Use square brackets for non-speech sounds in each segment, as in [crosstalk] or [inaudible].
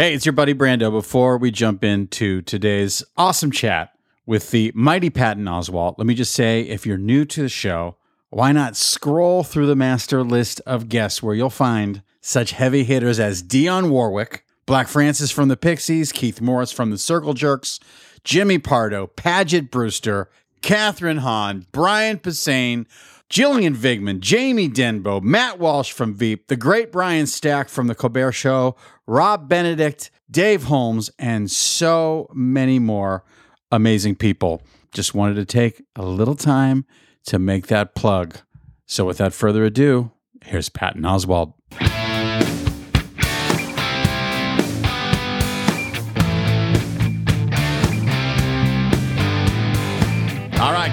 Hey, it's your buddy Brando. Before we jump into today's awesome chat with the mighty Patton Oswalt, let me just say if you're new to the show, why not scroll through the master list of guests where you'll find such heavy hitters as Dionne Warwick, Black Francis from the Pixies, Keith Morris from the Circle Jerks, Jimmy Pardo, Paget Brewster, Kathryn Hahn, Brian Posehn, Gillian Vigman, Jamie Denbo, Matt Walsh from Veep, the great Brian Stack from The Colbert Show, Rob Benedict, Dave Holmes, and so many more amazing people. Just wanted to take a little time to make that plug. So without further ado, here's Patton Oswalt.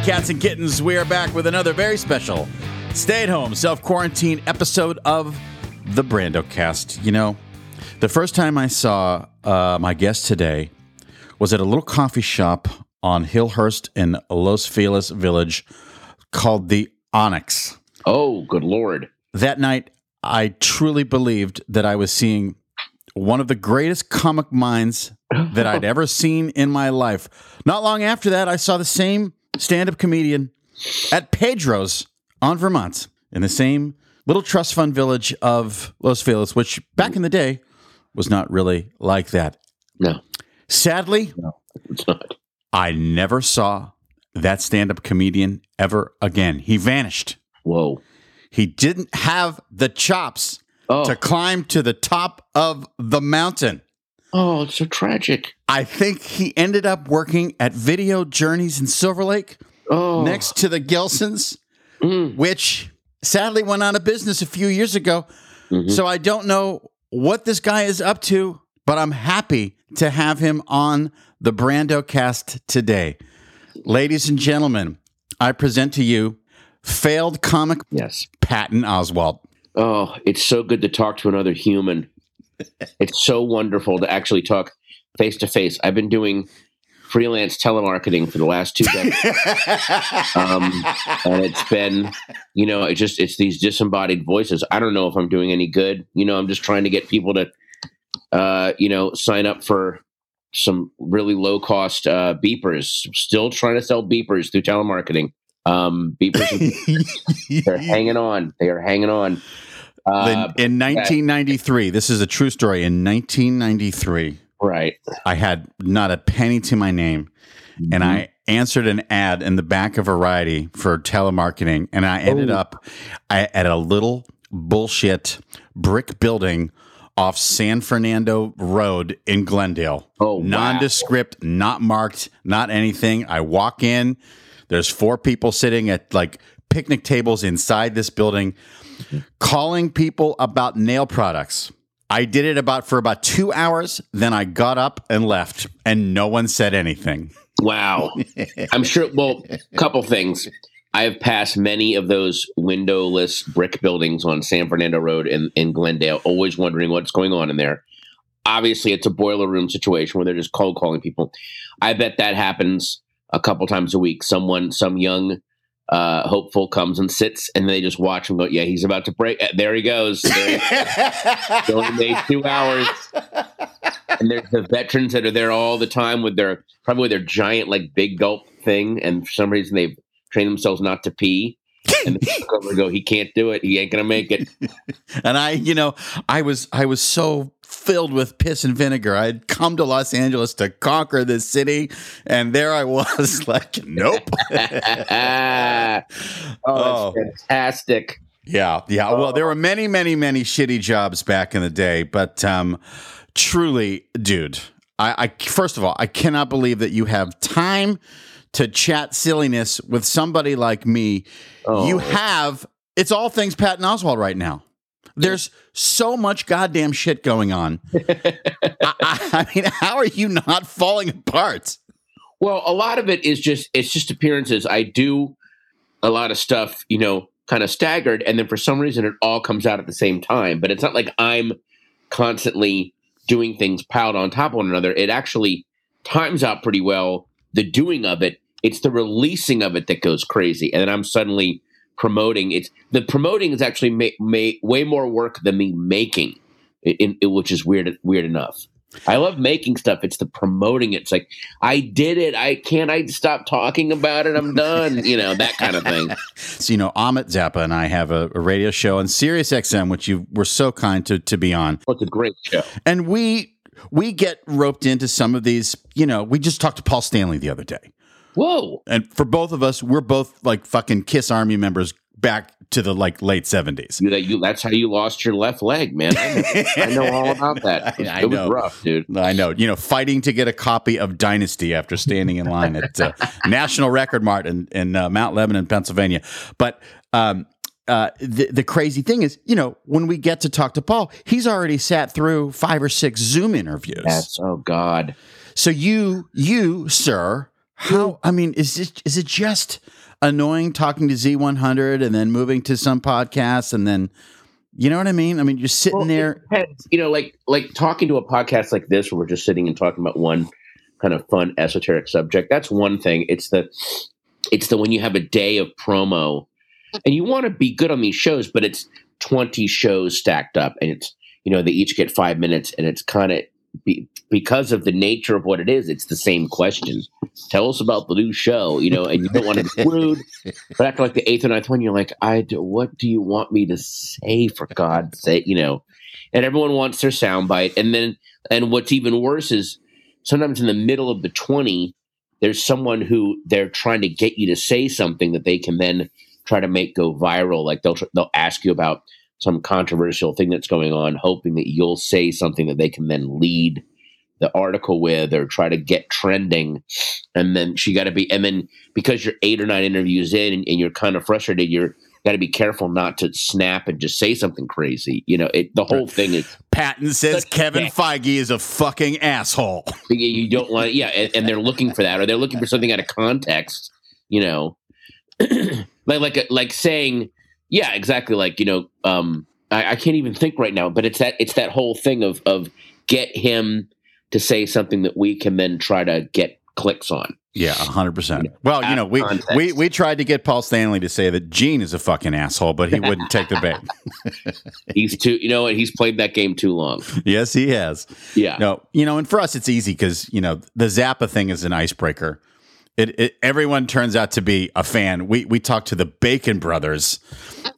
Cats and kittens, we are back with another very special stay at home, self quarantine episode of the Brando cast. You know, the first time I saw uh, my guest today was at a little coffee shop on Hillhurst in Los Feliz Village called the Onyx. Oh, good lord. That night, I truly believed that I was seeing one of the greatest comic minds that I'd [laughs] ever seen in my life. Not long after that, I saw the same stand up comedian at Pedro's on Vermont in the same little trust fund village of Los Feliz, which back in the day was not really like that. No, Sadly, no, it's not. I never saw that stand up comedian ever again. He vanished. Whoa. He didn't have the chops Oh, to climb to the top of the mountain. Oh, it's so tragic. I think he ended up working at Video Journeys in Silver Lake Oh, next to the Gilsons, Mm. which sadly went out of business a few years ago. Mhm. So I don't know what this guy is up to, but I'm happy to have him on the Brando cast today. Ladies and gentlemen, I present to you failed comic yes. Patton Oswalt. Oh, it's so good to talk to another human. It's so wonderful to actually talk face to face. I've been doing freelance telemarketing for the last two decades. [laughs] um, and it's been, you know, it just it's these disembodied voices. I don't know if I'm doing any good. You know, I'm just trying to get people to, uh, you know, sign up for some really low cost uh, beepers. Still trying to sell beepers through telemarketing. Um, beepers, [laughs] they're hanging on. They are hanging on. Uh, in, in 1993, this is a true story. In 1993, right. I had not a penny to my name, and I answered an ad in the back of Variety for telemarketing, and I ended Oh. up I, at a little bullshit brick building off San Fernando Road in Glendale. Oh, wow. nondescript, not marked, not anything. I walk in. There's four people sitting at like picnic tables inside this building, calling people about nail products. I did it about for about two hours. Then I got up and left, and no one said anything. Wow. I'm sure. Well, a couple things. I have passed many of those windowless brick buildings on San Fernando Road in, in Glendale, always wondering what's going on in there. Obviously, it's a boiler room situation where they're just cold calling people. I bet that happens a couple times a week. Someone, some young uh, hopeful comes and sits, and they just watch him go, "Yeah, he's about to break. Uh, There he goes. There he only [laughs] made two hours. And there's the veterans that are there all the time with their probably with their giant like big gulp thing, and for some reason they've trained themselves not to pee. And over [laughs] go, he can't do it. He ain't gonna make it. [laughs] And I, you know, I was I was so filled with piss and vinegar. I'd come to Los Angeles to conquer this city, and there I was, [laughs] like, nope. oh, Oh. that's fantastic. Yeah, yeah. Well, there were many, many, many shitty jobs back in the day, but um, truly, dude, I, I first of all, I cannot believe that you have time to chat silliness with somebody like me. Oh. You have it's all things Patton Oswalt right now. There's so much goddamn shit going on. [laughs] I, I, I mean, how are you not falling apart? Well, a lot of it is just it's just appearances. I do a lot of stuff, you know, kind of staggered, and then for some reason it all comes out at the same time. But it's not like I'm constantly doing things piled on top of one another. It actually times out pretty well. The doing of it, it's the releasing of it that goes crazy, and then I'm suddenly promoting. It's the promoting is actually way more work than me making, in, in, which is weird weird enough. I love making stuff. It's the promoting it. It's like I did it. I can't. I stop talking about it. I'm done. You know that kind of thing. [laughs] so you know, Ahmet Zappa and I have a, a radio show on Sirius XM, which you were so kind to to be on. Oh, it's a great show. And we we get roped into some of these. You know, we just talked to Paul Stanley the other day. Whoa! And for both of us, we're both like fucking Kiss Army members back to the like late seventies. You, you, that's how you lost your left leg, man. I know, [laughs] I know all about that. It was, I, I it was rough, dude. I know. You know, fighting to get a copy of Dynasty after standing in line at uh, [laughs] National Record Mart in, in uh, Mount Lebanon, Pennsylvania. But um, uh, the the crazy thing is, you know, when we get to talk to Paul, he's already sat through five or six Zoom interviews. Yes. Oh God. So you, you, sir, how? I mean, is it is it just? annoying talking to Z100 and then moving to some podcasts and then you know what I mean? I mean, you're sitting well, there. You know, like like talking to a podcast like this, where we're just sitting and talking about one kind of fun esoteric subject. That's one thing. It's the it's the when you have a day of promo, and you want to be good on these shows, but it's twenty shows stacked up, and it's you know they each get five minutes, and it's kind of be, because of the nature of what it is, it's the same question. Tell us about the new show, you know, and you don't want to be [laughs] rude. But after like the eighth or ninth one, you're like, I do, what do you want me to say for God's sake, you know? And everyone wants their soundbite. And then, and what's even worse is sometimes in the middle of the 20, there's someone who they're trying to get you to say something that they can then try to make go viral. Like they'll, they'll ask you about some controversial thing that's going on, hoping that you'll say something that they can then lead the article with or try to get trending. And then she got to be, and then because you're eight or nine interviews in and, and you're kind of frustrated, you're got to be careful not to snap and just say something crazy. You know, it, the whole thing is. Patton says Kevin Feige is a fucking asshole. [laughs] You don't want, yeah, and, and, they're looking for that, or they're looking for something out of context. You know, [clears throat] like like like saying yeah, exactly. Like you know, um, I, I can't even think right now, but it's that it's that whole thing of of get him to say something that we can then try to get clicks on. Yeah, hundred percent. Well, you know, we, we we tried to get Paul Stanley to say that Gene is a fucking asshole, but he wouldn't take the bait. [laughs] he's too, you know, what? he's played that game too long. Yes, he has. Yeah. No, you know, and for us, it's easy because you know the Zappa thing is an icebreaker. It, it, everyone turns out to be a fan. We we talked to the Bacon brothers,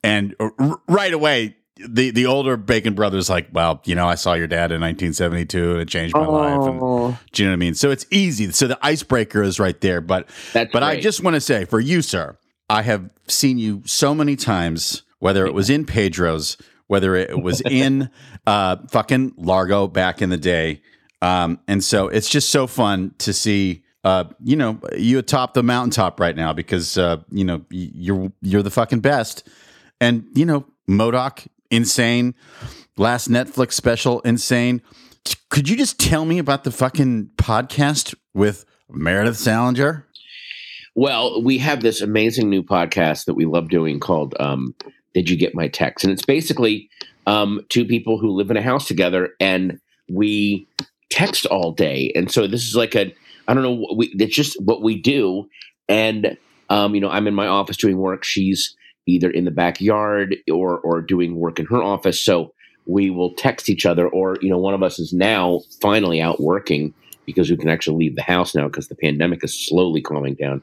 and r- right away the the older Bacon brothers like, well, you know, I saw your dad in 1972 and it changed my oh. life. And, oh. do you know what I mean? So it's easy. So the icebreaker is right there. But That's but great. I just want to say for you, sir, I have seen you so many times, whether it was in Pedro's, whether it was in [laughs] uh, fucking Largo back in the day. Um, and so it's just so fun to see uh, you know, you atop the mountaintop right now because uh, you know you're you're the fucking best, and you know Modoc insane, last Netflix special, insane. Could you just tell me about the fucking podcast with Meredith Salenger? Well, we have this amazing new podcast that we love doing called um, "Did You Get My Text?" and it's basically um, two people who live in a house together and we text all day, and so this is like a I don't know. We, it's just what we do. And, um, you know, I'm in my office doing work. She's either in the backyard or, or doing work in her office. So we will text each other or, you know, one of us is now finally out working because we can actually leave the house now because the pandemic is slowly calming down.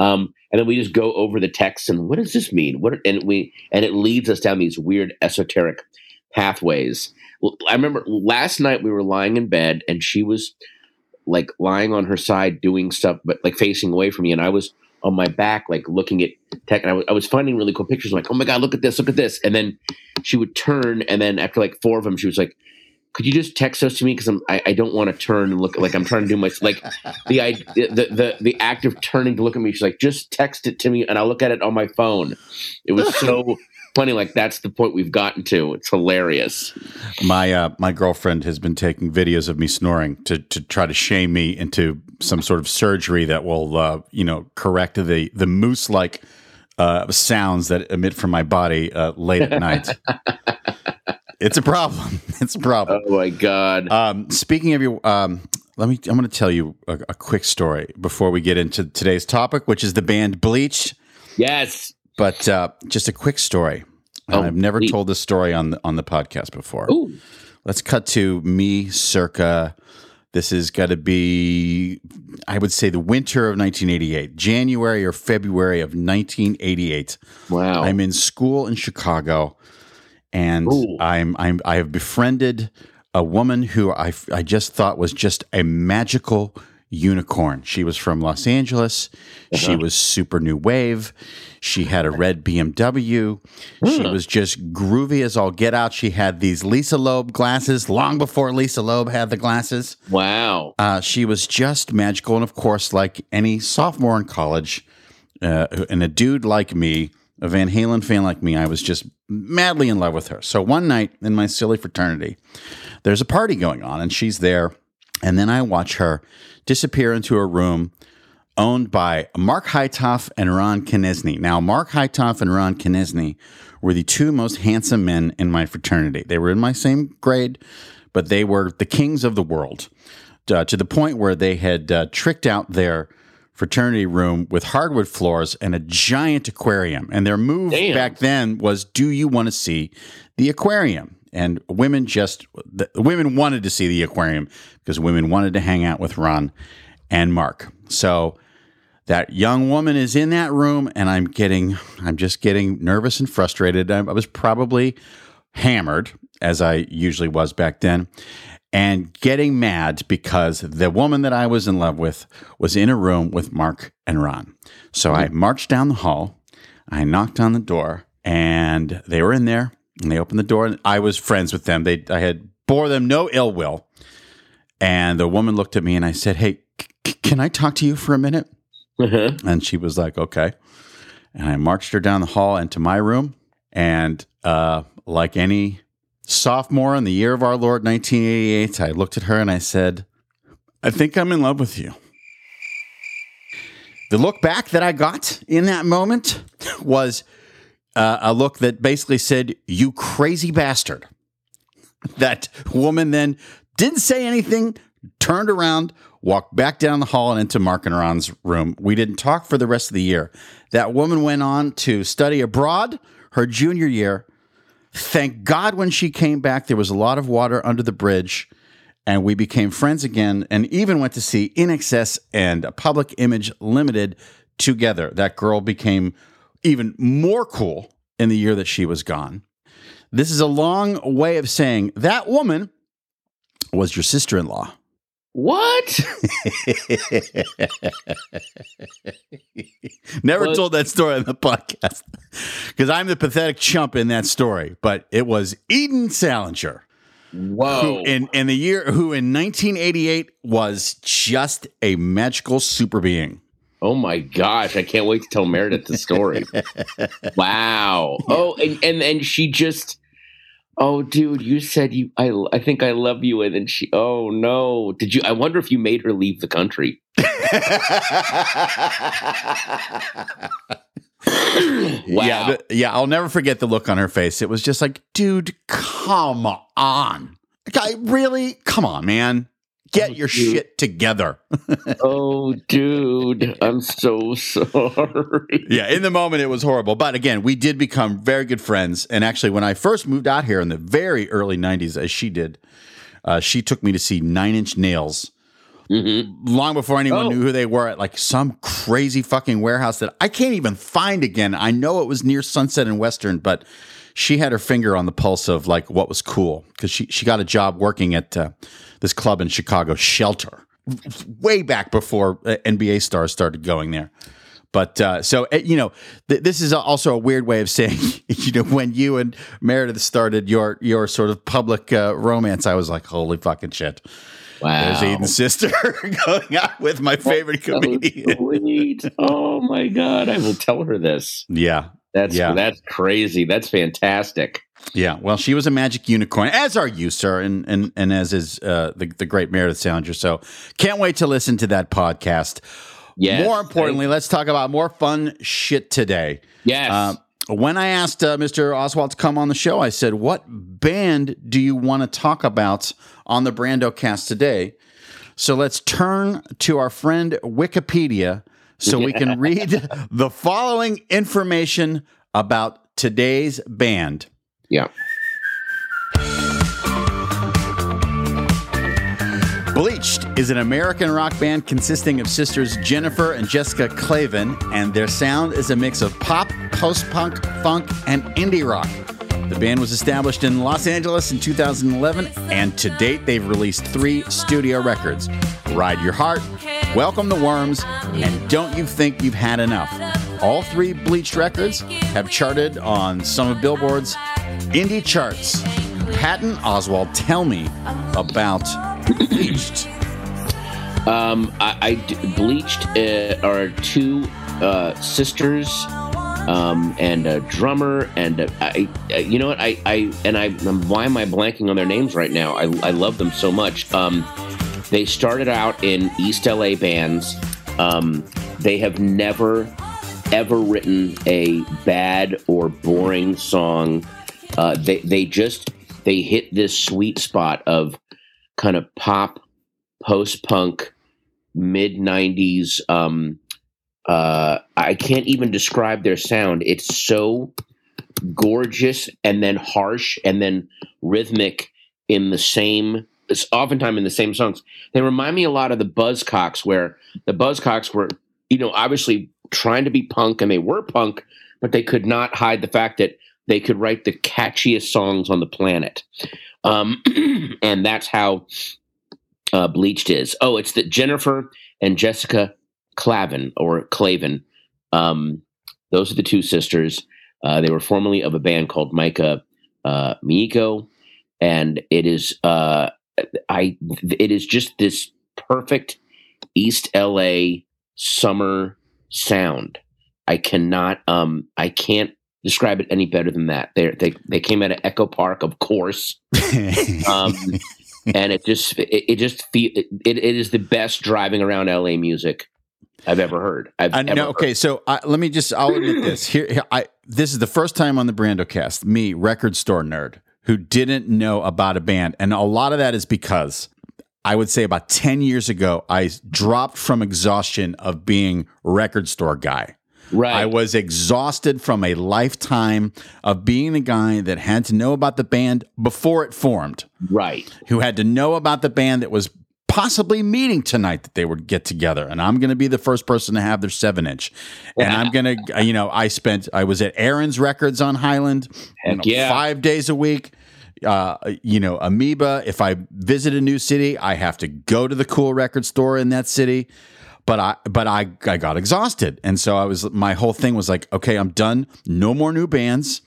Um, and then we just go over the text and what does this mean? What and we and it leads us down these weird esoteric pathways. I remember last night we were lying in bed and she was like lying on her side doing stuff, but like facing away from me. And I was on my back, like looking at tech. And I, w- I was finding really cool pictures. I'm like, oh my God, look at this, look at this. And then she would turn. And then after like four of them, she was like, could you just text those to me? Cause I'm, I, I don't want to turn and look like I'm trying to do my, like the, I, the, the, the act of turning to look at me. She's like, just text it to me and I'll look at it on my phone. It was so funny. Like that's the point we've gotten to. It's hilarious. My uh, my girlfriend has been taking videos of me snoring to to try to shame me into some sort of surgery that will uh, you know correct the the moose like uh, sounds that emit from my body uh, late at night. [laughs] it's a problem. [laughs] It's a problem. Oh my god. Um, speaking of your. Um, let me. I'm going to tell you a, a quick story before we get into today's topic, which is the band Bleach. Yes. But uh, just a quick story. Oh, I've never neat. told this story on the on the podcast before. Ooh. let's cut to me circa. This is got to be, I would say, the winter of 1988, January or February of 1988. Wow. I'm in school in Chicago, and Ooh. I'm I'm I have befriended a woman who I I just thought was just a magical unicorn. She was from Los Angeles. She Uh-huh. was super new wave. She had a red BMW. She Hmm. was just groovy as all get out. She had these Lisa Loeb glasses long before Lisa Loeb had the glasses. wow. Uh, she was just magical. And of course, like any sophomore in college, uh, and a dude like me, a Van Halen fan like me, I was just madly in love with her. So one night in my silly fraternity, there's a party going on, and she's there. And then I watch her disappear into a room owned by Mark Hytoff and Ron Kinesny. Now, Mark Hytoff and Ron Kinesny were the two most handsome men in my fraternity. They were in my same grade, but they were the kings of the world uh, to the point where they had uh, tricked out their fraternity room with hardwood floors and a giant aquarium. And their move Damn. back then was, "Do you want to see the aquarium?" And women just the women wanted to see the aquarium because women wanted to hang out with Ron and Mark. So that young woman is in that room, and I'm getting, I'm just getting nervous and frustrated. I, I was probably hammered, as I usually was back then, and getting mad because the woman that I was in love with was in a room with Mark and Ron. So I hmm. marched down the hall, I knocked on the door, and they were in there. And they opened the door, and I was friends with them. They, I had bore them no ill will. And the woman looked at me, and I said, "Hey, c- can I talk to you for a minute?" Uh-huh. And she was like, okay. And I marched her down the hall into my room. And uh, like any sophomore in the year of our Lord, 1988, I looked at her and I said, I think I'm in love with you. The look back that I got in that moment was uh, a look that basically said, You crazy bastard. That woman then didn't say anything, turned around, walked back down the hall and into Mark and Ron's room. We didn't talk for the rest of the year. That woman went on to study abroad her junior year. Thank God when she came back, there was a lot of water under the bridge, and we became friends again and even went to see INXS and Public Image Limited together. That girl became even more cool in the year that she was gone. This is a long way of saying that woman was your sister in law. What? [laughs] Never What? told that story on the podcast because I'm the pathetic chump in that story. But it was Eden Salenger, Whoa. who in, in the year who in 1988 was just a magical super being. Oh my gosh, I can't wait to tell Meredith the story. [laughs] wow. Oh, and, and and she just Oh dude, you said you I I think I love you and then she Oh no. Did you I wonder if you made her leave the country. [laughs] [laughs] wow. Yeah, yeah, I'll never forget the look on her face. It was just like, dude, come on. Guy, really? Come on, man. Get Oh, your dude. shit together. oh dude, I'm so sorry. [laughs] yeah, in the moment it was horrible. But again, we did become very good friends. And actually, when I first moved out here in the very early 90s, as she did, uh, she took me to see Nine Inch Nails Mhm. long before anyone Oh. knew who they were at like some crazy fucking warehouse that I can't even find again. I know it was near Sunset and Western, but she had her finger on the pulse of like what was cool because she, she got a job working at uh, this club in Chicago, Shelter, way back before uh, NBA stars started going there. But uh, so uh, you know, th- this is also a weird way of saying, [laughs] you know, when you and Meredith started your your sort of public uh, romance, I was like, holy fucking shit. Wow. There's Aiden's sister [laughs] going out with my favorite comedian. Oh my god, I will tell her this. Yeah, That's Yeah. that's crazy. That's fantastic. yeah. Well, she was a magic unicorn, as are you, sir, and and and as is uh, the the great Meredith Salenger. So can't wait to listen to that podcast. Yes. More importantly, let's talk about more fun shit today. Yes. Uh, when I asked uh, Mr. Oswalt to come on the show, I said, "What band do you want to talk about on the Brando Cast today?" So let's turn to our friend Wikipedia so we can [laughs] read the following information about today's band. yeah. Bleached is an American rock band consisting of sisters Jennifer and Jessica Clavin, and their sound is a mix of pop, post punk, funk, and indie rock. The band was established in Los Angeles in 2011, and to date, they've released three studio records Ride Your Heart, Welcome the Worms, and Don't You Think You've Had Enough. All three Bleached records have charted on some of Billboard's indie charts. Patton Oswalt, tell me about Bleached. Um, I, I Bleached uh, are two uh, sisters um, and a drummer and a, I, I, you know what I, I and I why am I blanking on their names right now? I, I love them so much. Um, they started out in East LA bands. Um, they have never ever written a bad or boring song. Uh, they they just they hit this sweet spot of kind of pop, post punk, mid '90s. Um, uh, I can't even describe their sound. It's so gorgeous and then harsh and then rhythmic in the same. It's oftentimes in the same songs. They remind me a lot of the Buzzcocks, where the Buzzcocks were, you know, obviously trying to be punk and they were punk, but they could not hide the fact that they could write the catchiest songs on the planet. Um, [clears throat] and that's how uh, Bleached is. Oh, it's that Jennifer and Jessica Clavin or Clavin. Um, those are the two sisters. Uh, they were formerly of a band called Micah uh, Miko, and it is uh, I. It is just this perfect East LA summer sound. I cannot. Um, I can't describe it any better than that. They they they came out of Echo Park, of course, [laughs] um, and it just it, it just feel it, it is the best driving around LA music I've ever heard. I've I know. Okay, heard. so uh, let me just. I'll admit this. Here, here, I. This is the first time on the Brandocast, me, record store nerd, who didn't know about a band, and a lot of that is because I would say about ten years ago, I dropped from exhaustion of being record store guy. Right. I was exhausted from a lifetime of being the guy that had to know about the band before it formed. Right. Who had to know about the band that was possibly meeting tonight that they would get together. And i'm going to be the first person to have their seven inch. And i'm going to you know i spent i was at Aron's records on highland you know, yeah. five days a week. Uh, you know amoeba if i visit a new city i have to go to the cool record store in that city. But I but I I got exhausted. And so I was my whole thing was like okay I'm done. No more new bands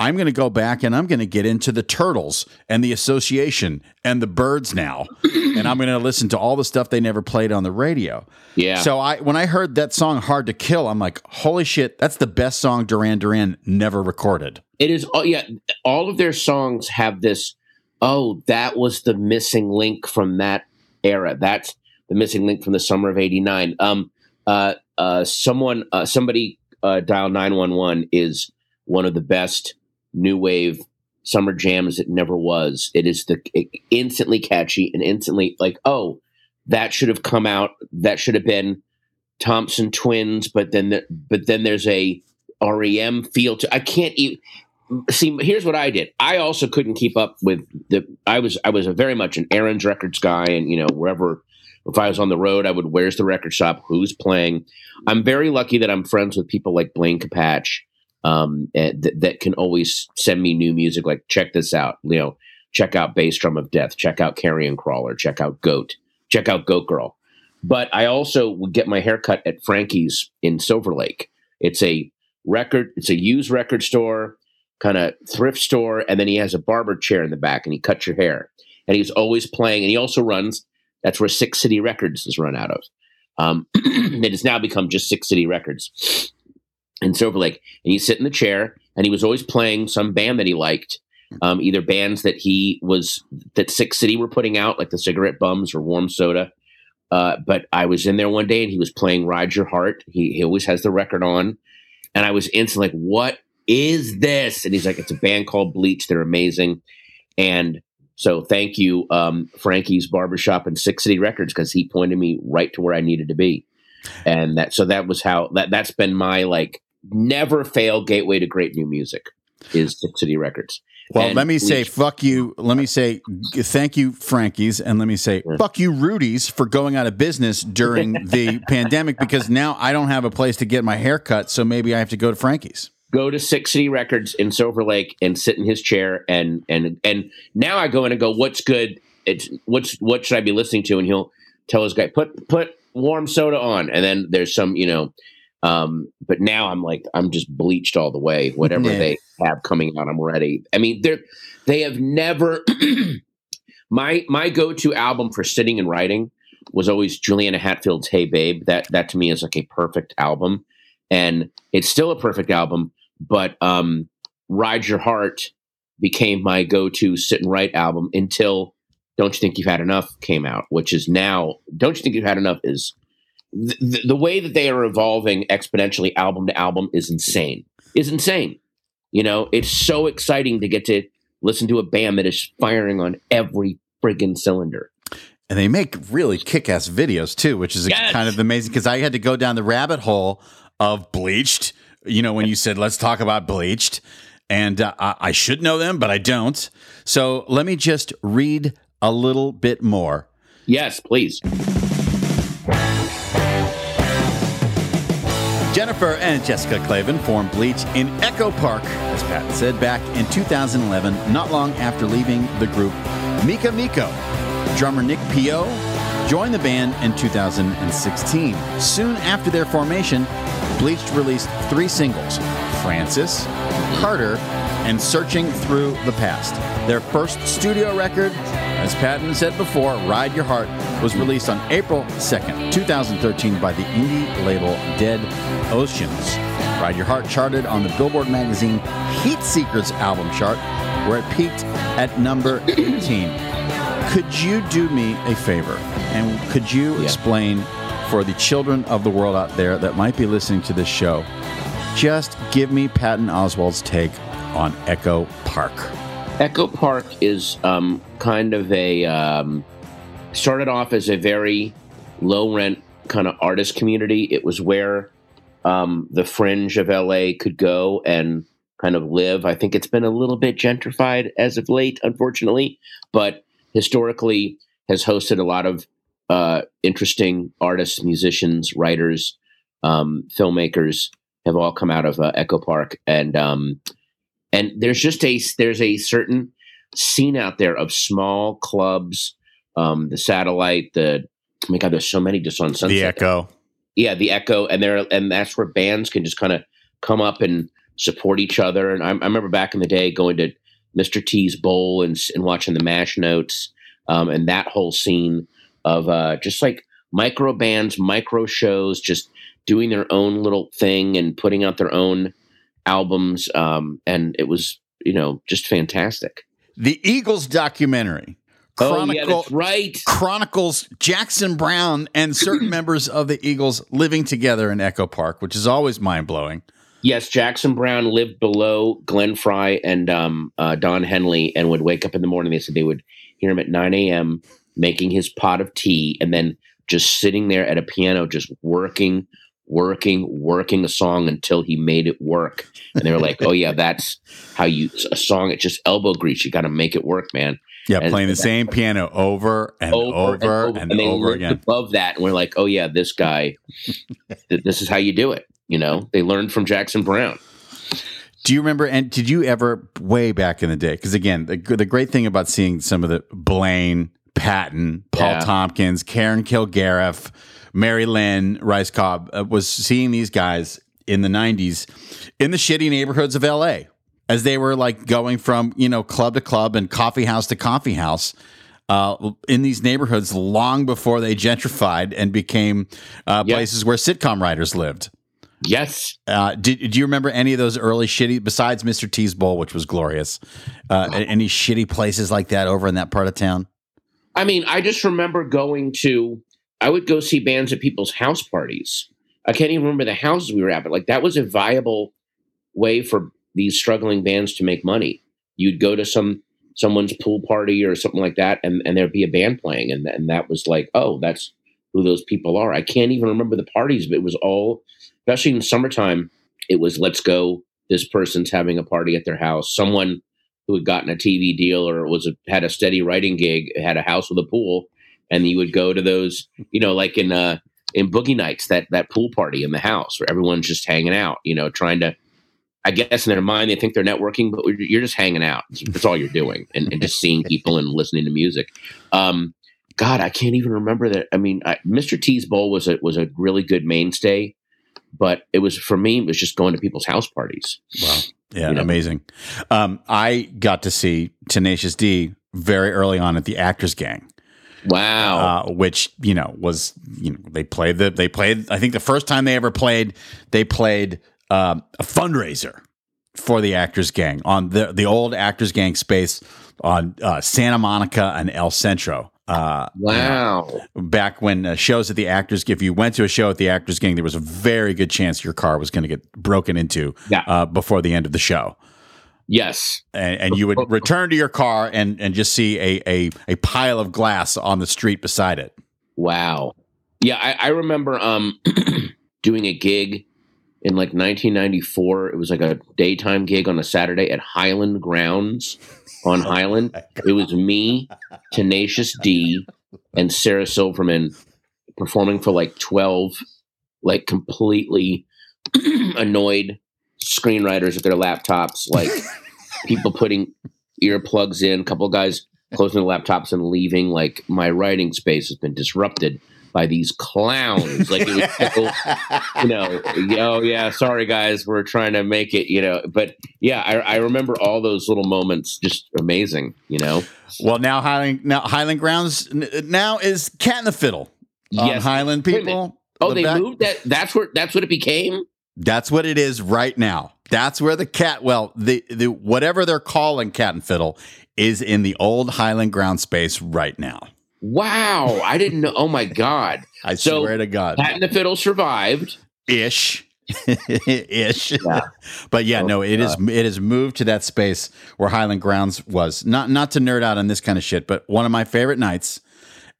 I'm going to go back and I'm going to get into the Turtles and the Association and the Byrds now, [clears throat] and I'm going to listen to all the stuff they never played on the radio. Yeah. So I when I heard that song "Hard to Kill," I'm like, holy shit, that's the best song Duran Duran never recorded. It is. Oh yeah, all of their songs have this. Oh, that was the missing link from that era. That's the missing link from the summer of '89. Um. Uh. Uh. Someone. Uh. Somebody. Uh. Dial nine one one is one of the best new wave summer jams it never was. It is the it, instantly catchy and instantly like, oh, that should have come out. That should have been Thompson Twins, but then the, but then there's a REM feel to. I can't even see. Here's what I did. I also couldn't keep up with the. I was I was very much an Aron's Records guy, and you know wherever. If I was on the road, I would. Where's the record shop? Who's playing? I'm very lucky that I'm friends with people like Blaine Capatch um, th- that can always send me new music. Like, check this out, you know, check out Bass Drum of Death, check out Carrion Crawler, check out Goat, check out Goat Girl. But I also would get my haircut at Frankie's in Silver Lake. It's a record, it's a used record store, kind of thrift store, and then he has a barber chair in the back, and he cuts your hair. And he's always playing, and he also runs. That's where Six City Records is run out of. Um, [clears throat] it has now become just Six City Records in Silver Lake, and you sit in the chair, and he was always playing some band that he liked, um, either bands that he was that Six City were putting out, like the Cigarette Bums or Warm Soda. Uh, but I was in there one day, and he was playing "Ride Your Heart." He, he always has the record on, and I was instantly like, "What is this?" And he's like, "It's a band called Bleach. They're amazing." And so, thank you, um, Frankie's Barbershop and Six City Records, because he pointed me right to where I needed to be and that so that was how that that's been my like never fail gateway to great new music is Six City Records. Well, And let me say fuck you. Let me say thank you, Frankie's, and let me say fuck you, Rudy's, for going out of business during [laughs] the pandemic because now I don't have a place to get my hair cut, so maybe I have to go to Frankie's. go to Six City Records in Silver Lake and sit in his chair and and and now I go in and go, what's good? It's what's what should I be listening to? And he'll tell his guy, put put warm soda on, and then there's some you know. Um, but now I'm like I'm just bleached all the way. Whatever Yeah. they have coming out, I'm ready. I mean, they're they have never. [clears throat] my my go to album for sitting and writing was always Juliana Hatfield's "Hey Babe." That that to me is like a perfect album, and it's still a perfect album but um, Ride Your Heart became my go-to sit and write album until Don't You Think You've Had Enough came out, which is now Don't You Think You've Had Enough is the, the, way that they are evolving exponentially album to album is insane. Is insane. You know, it's so exciting to get to listen to a band that is firing on every friggin' cylinder. And they make really kick-ass videos too, which is Yes. kind of amazing because I had to go down the rabbit hole of Bleached. You know, when you said let's talk about Bleached, and uh, I, I should know them, but I don't. So let me just read a little bit more. Yes, please. Jennifer and Jessica Clavin formed Bleach in Echo Park, as Pat said, back in 2011, not long after leaving the group Mika Miko. Drummer Nick Pio joined the band in 2016. Soon after their formation, Bleach released three singles Francis, Carter, and Searching Through the Past. Their first studio record, as Patton said before, Ride Your Heart, was released on April 2nd, 2013 by the indie label Dead Oceans. Ride Your Heart charted on the Billboard magazine Heat Seekers album chart, where it peaked at number [clears throat] 18. Could you do me a favor? And could you Yeah. explain for the children of the world out there that might be listening to this show, just give me Patton Oswalt's take on Echo Park. Echo Park is um, kind of a um, started off as a very low rent kind of artist community. It was where um, the fringe of LA could go and kind of live. I think it's been a little bit gentrified as of late, unfortunately, but historically has hosted a lot of uh, interesting artists, musicians, writers, um, filmmakers have all come out of uh, Echo Park, and um, and there's just a there's a certain scene out there of small clubs, um, the satellite, the oh my god, there's so many just on Sunset. The Echo. yeah, the Echo, and there and that's where bands can just kind of come up and support each other. And I, I remember back in the day going to Mr. T's Bowl and and watching the Mash Notes, um, and that whole scene of uh, just like micro bands, micro shows, just doing their own little thing and putting out their own albums. Um, and it was, you know, just fantastic. The Eagles documentary. Oh, yeah, that's right. chronicles Jackson Browne and certain [clears throat] members of the Eagles living together in Echo Park, which is always mind blowing. Yes, Jackson Browne lived below Glenn Frey and um, uh, Don Henley and would wake up in the morning. They said they would hear him at 9 a.m. making his pot of tea and then just sitting there at a piano, just working, working, working a song until he made it work. And they were like, oh, yeah, that's how you, a song, it's just elbow grease. You got to make it work, man. Yeah, And playing the same piano over and over and over, they lived again. above that. And we're like, oh, yeah, this guy, [laughs] th- this is how you do it. You know, they learned from Jackson Browne. Do you remember? And did you ever, way back in the day? Because again, the, the great thing about seeing some of the Blaine, Patton, Paul Yeah. Tompkins, Karen Kilgariff, Mary Lynn Rajskub uh, was seeing these guys in the 90s in the shitty neighborhoods of LA as they were like going from, you know, club to club and coffee house to coffee house. Uh, in these neighborhoods long before they gentrified and became uh, Yeah. places where sitcom writers lived. Yes. Uh, did, do you remember any of those early shitty, besides Mr. T's Bowl, which was glorious? Uh, a- any shitty places like that over in that part of town? I mean, I just remember going to, I would go see bands at people's house parties. I can't even remember the houses we were at, but like that was a viable way for these struggling bands to make money. You'd go to some someone's pool party or something like that, and, and there'd be a band playing, and and that was like, oh, that's who those people are. I can't even remember the parties, but it was all, especially in summertime, it was let's go. This person's having a party at their house. Someone who had gotten a TV deal or was a, had a steady writing gig, had a house with a pool, and you would go to those, you know, like in uh in boogie nights, that that pool party in the house where everyone's just hanging out, you know, trying to. I guess in their mind they think they're networking, but you're just hanging out. That's all you're doing, and, and just seeing people and listening to music. Um, God, I can't even remember that. I mean, I, Mr. T's Bowl was a was a really good mainstay, but it was for me. It was just going to people's house parties. Wow, yeah, you know? amazing. Um, I got to see Tenacious D very early on at the Actors Gang. Wow, uh, which you know was you know they played the they played. I think the first time they ever played, they played uh, a fundraiser for the Actors Gang on the the old Actors Gang space on uh, Santa Monica and El Centro. Uh, wow! You know, back when uh, shows at the Actors, if you went to a show at the Actors Gang, there was a very good chance your car was going to get broken into yeah. uh, before the end of the show. Yes, and, and, you would return to your car and and just see a a, a pile of glass on the street beside it. Wow. Yeah, I, I remember um, [clears throat] doing a gig in like 1994. It was like a daytime gig on a Saturday at Highland Grounds on [laughs] oh Highland. It was me, Tenacious D, and Sarah Silverman performing for like 12, like completely [clears throat] annoyed screenwriters with their laptops, like [laughs] people putting earplugs in, a couple of guys closing their laptops and leaving. Like my writing space has been disrupted by these clowns. Like it was, so, [laughs] you know, oh yeah, sorry guys, we're trying to make it, you know. But yeah, I, I, remember all those little moments, just amazing, you know. Well, now Highland now Highland Grounds now is Cat and the Fiddle. Yes, Highland people. Oh, the they back. moved that. That's where. That's what it became. That's what it is right now. That's where the cat, well, the, the whatever they're calling cat and fiddle is in the old Highland ground space right now. Wow, I didn't know. Oh my god! [laughs] I so, swear to God, Cat and the Fiddle survived ish. [laughs] ish. Yeah. but yeah, oh, no, it is it has moved to that space where Highland Grounds was. Not not to nerd out on this kind of shit, but one of my favorite nights.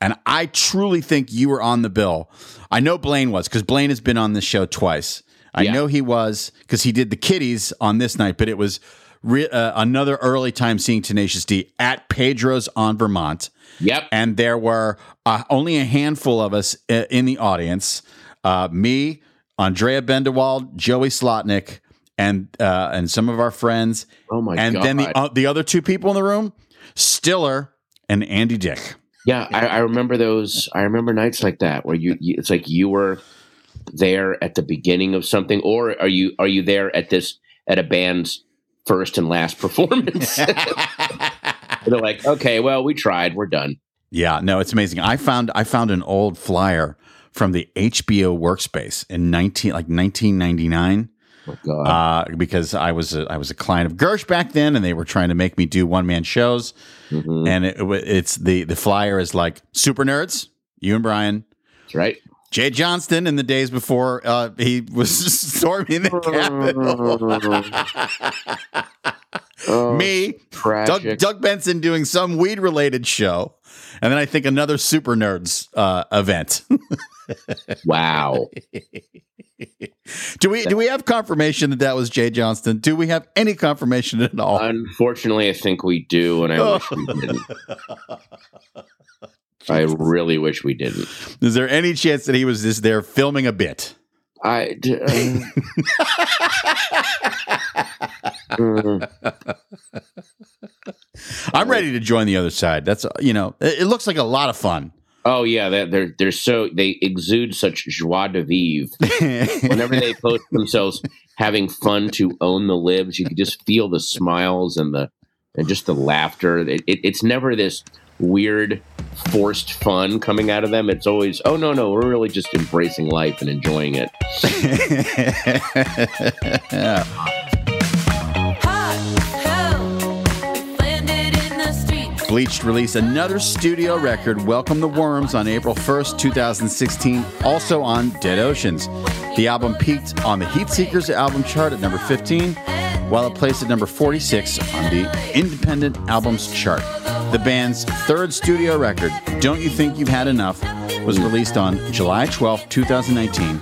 And I truly think you were on the bill. I know Blaine was because Blaine has been on this show twice. I yeah. know he was because he did the Kitties on this night, but it was re- uh, another early time seeing Tenacious D at Pedro's on Vermont. Yep. And there were uh, only a handful of us uh, in the audience uh, me, Andrea Bendewald, Joey Slotnick, and uh, and some of our friends. Oh my and god! And then the uh, the other two people in the room, Stiller and Andy Dick. Yeah, I, I, remember those. I remember nights like that where you, you, it's like you were there at the beginning of something, or are you are you there at this at a band's first and last [laughs] performance? [laughs] [laughs] They're like, okay, well, we tried, we're done. Yeah, no, it's amazing. I found I found an old flyer from the HBO workspace in nineteen like nineteen ninety nine. Oh, uh, because I was a, I was a client of Gersh back then, and they were trying to make me do one man shows, mm-hmm. and it, it's the the flyer is like super nerds, you and Brian, That's right, Jay Johnston in the days before uh, he was [laughs] storming the Capitol. [laughs] oh, Me, Doug, Doug, Benson doing some weed related show, and then I think another Super Nerds uh, event. [laughs] wow. do we do we have confirmation that that was Jay Johnston? Do we have any confirmation at all? Unfortunately, I think we do, and I wish we didn't. I really wish we didn't. Is there any chance that he was just there filming a bit? I. Uh, [laughs] I'm ready to join the other side. That's you know, it, looks like a lot of fun. Oh yeah, they're they're, they're so they exude such joie de vivre. [laughs] Whenever they post themselves having fun to own the libs, you can just feel the smiles and the and just the laughter. It, it, it's never this weird forced fun coming out of them. It's always, oh no, no, we're really just embracing life and enjoying it. [laughs] yeah. Bleached released another studio record, Welcome the Worms, on April 1st, 2016, also on Dead Oceans. The album peaked on the Heatseekers album chart at number 15, while it placed at number 46 on the Independent Albums chart. The band's third studio record, Don't You Think You've Had Enough, was released on July 12, 2019,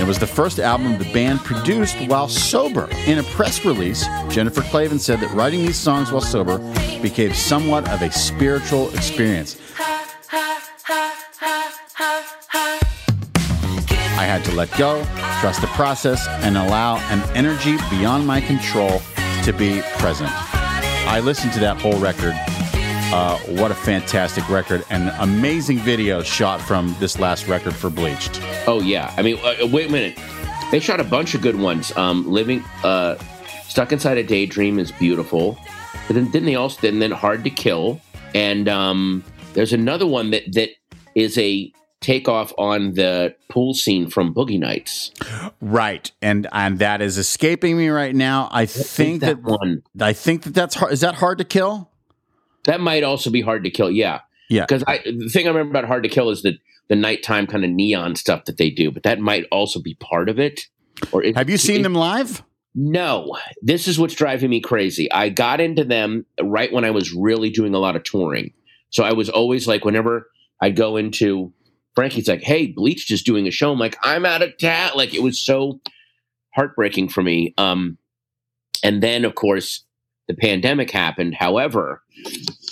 It was the first album the band produced while sober. In a press release, Jennifer Clavin said that writing these songs while sober became somewhat of a spiritual experience. I had to let go, trust the process, and allow an energy beyond my control to be present. I listened to that whole record. Uh, what a fantastic record and amazing video shot from this last record for Bleached. Oh yeah, I mean, uh, wait a minute. They shot a bunch of good ones. Um, Living, uh, Stuck Inside a Daydream is beautiful, but then didn't they also? Did, and then Hard to Kill, and um, there's another one that that is a takeoff on the pool scene from Boogie Nights. Right, and and that is escaping me right now. I think that, that one. I think that that's hard. Is that hard to kill? That might also be hard to kill. Yeah, Yeah. because I the thing I remember about Hard to Kill is the the nighttime kind of neon stuff that they do, but that might also be part of it. Or it, Have you seen it- them live? No, this is what's driving me crazy. I got into them right when I was really doing a lot of touring. So I was always like, whenever I'd go into Frankie's like, hey, Bleached is doing a show. I'm like, I'm out of town. Like it was so heartbreaking for me. Um, and then of course the pandemic happened. However,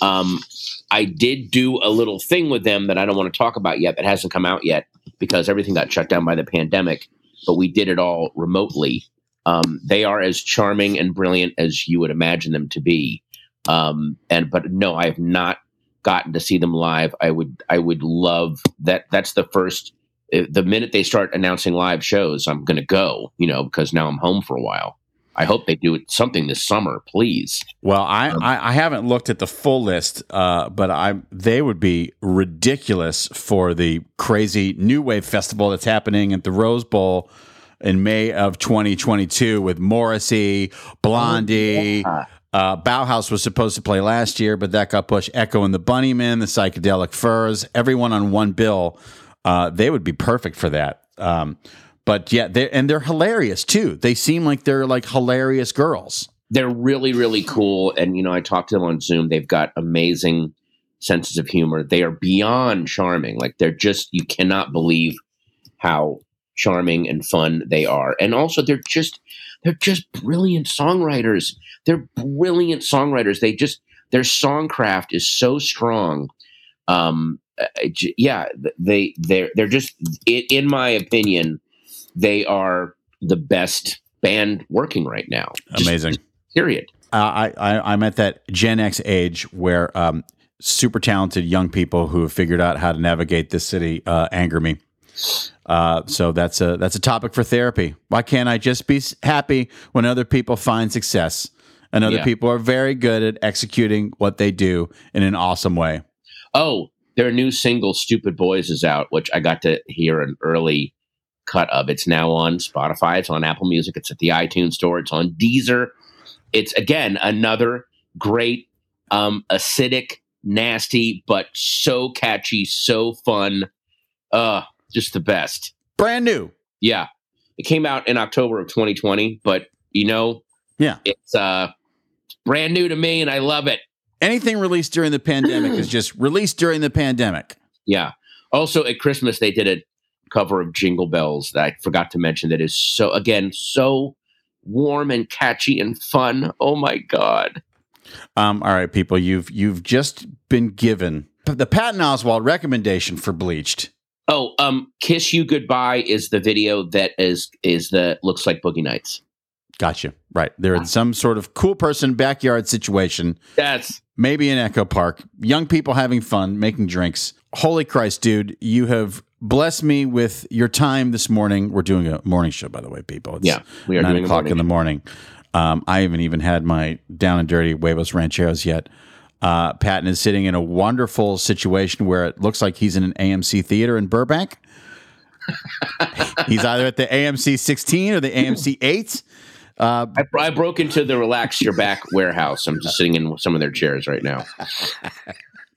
um, I did do a little thing with them that I don't want to talk about yet that hasn't come out yet because everything got shut down by the pandemic. But we did it all remotely. Um, they are as charming and brilliant as you would imagine them to be. Um, and but no, I have not gotten to see them live. I would I would love that. That's the first. uh, The minute they start announcing live shows, I'm going to go. You know, because now I'm home for a while. I hope they do something this summer, please. Well, I, Um, I, I haven't looked at the full list, uh, but I they would be ridiculous for the crazy New Wave Festival that's happening at the Rose Bowl in May of 2022 with Morrissey, Blondie. yeah. Uh, Bauhaus was supposed to play last year, but that got pushed. Echo and the Bunnymen, the Psychedelic Furs, everyone on one bill. Uh, they would be perfect for that. Um, but yeah, they and they're hilarious too. They seem like they're like hilarious girls. they're really really cool. And you know i talked to them on zoom. They've got amazing senses of humor. They are beyond charming. Like they're just you cannot believe how charming and fun they are. And also they're just they're just brilliant songwriters. They're brilliant songwriters. They just their songcraft is so strong. Um yeah they they're they're just in my opinion they are the best band working right now Just- Amazing. period uh, I, I I'm at that Gen X age where um, super talented young people who have figured out how to navigate this city uh, anger me. Uh, so that's a that's a topic for therapy. Why can't I just be happy when other people find success and other Yeah. people are very good at executing what they do in an awesome way? Oh, their new single "Stupid Boys" is out, which I got to hear an early cut of. It's now on Spotify. It's on Apple Music. It's at the iTunes Store. It's on Deezer. It's again another great, um, acidic, nasty, but so catchy, so fun. Uh, just the best. Brand new. Yeah, it came out in October of 2020, but you know, Yeah. it's uh, brand new to me, and I love it. Anything released during the pandemic [clears throat] is just released during the pandemic. Yeah. Also at Christmas they did a cover of Jingle Bells that I forgot to mention that is so again so warm and catchy and fun. Oh my god. Um, all right, people, you've you've just been given the Patton Oswalt recommendation for Bleached. Oh, um Kiss You Goodbye is the video that is is the looks like Boogie Nights. Gotcha. Right. They're in some sort of cool person backyard situation, That's maybe in Echo Park. Young people having fun, making drinks. Holy Christ, dude, you have blessed me with your time this morning. We're doing a morning show, by the way, people. It's yeah, we are nine doing a o'clock in the morning. morning. Um, I haven't even had my down and dirty huevos rancheros yet. Uh, Patton is sitting in a wonderful situation where it looks like he's in an AMC theater in Burbank. [laughs] he's either at the AMC 16 or the AMC 8. Uh, I, I broke into the Relax Your Back warehouse. I'm just sitting in some of their chairs right now.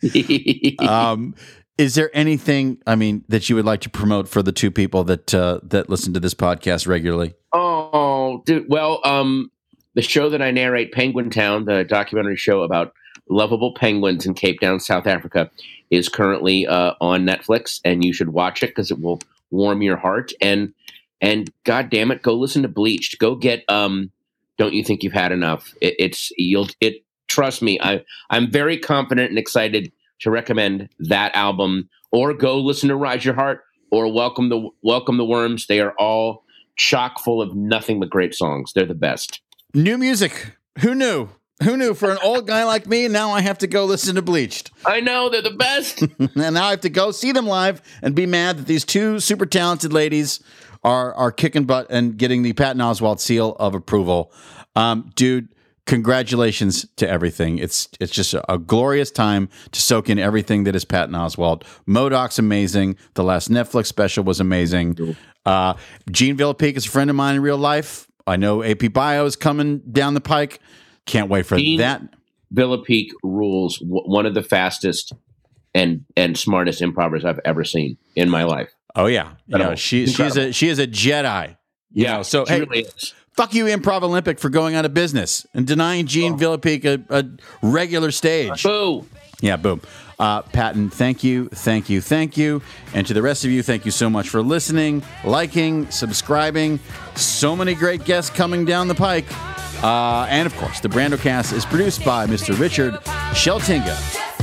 [laughs] um, is there anything, I mean, that you would like to promote for the two people that uh, that listen to this podcast regularly? Oh, dude. Well, um, the show that I narrate, Penguin Town, the documentary show about lovable penguins in Cape Town, South Africa, is currently uh, on Netflix, and you should watch it because it will warm your heart. And And God damn it, go listen to Bleached. Go get um. Don't you think you've had enough? It, it's you'll it. Trust me, I I'm very confident and excited to recommend that album. Or go listen to Ride Your Heart or Welcome the Welcome the Worms. They are all chock full of nothing but great songs. They're the best. New music. Who knew? Who knew? For an old guy like me, now I have to go listen to Bleached. I know they're the best. [laughs] and now I have to go see them live and be mad that these two super talented ladies are are kicking butt and getting the Patton Oswalt seal of approval. Um, dude, congratulations to everything. It's it's just a, a, glorious time to soak in everything that is Patton Oswalt. M.O.D.O.K.'s amazing. The last Netflix special was amazing. Uh, Jean Villepique is a friend of mine in real life. I know AP Bio is coming down the pike. Can't wait for Jean that. Villepique rules. W- one of the fastest and and smartest improvers I've ever seen in my life. Oh yeah, you know, she she's a she is a Jedi. You yeah, know, so hey, really is. Fuck you, Improv Olympic, for going out of business and denying Jean oh. Villepique a, a, regular stage. Boo. Yeah, boom. Uh, Patton, thank you, thank you, thank you. And to the rest of you, thank you so much for listening, liking, subscribing. So many great guests coming down the pike. Uh, and of course, the Brandocast is produced by Mr. Richard Sheltinga.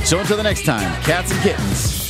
So until the next time, cats and kittens.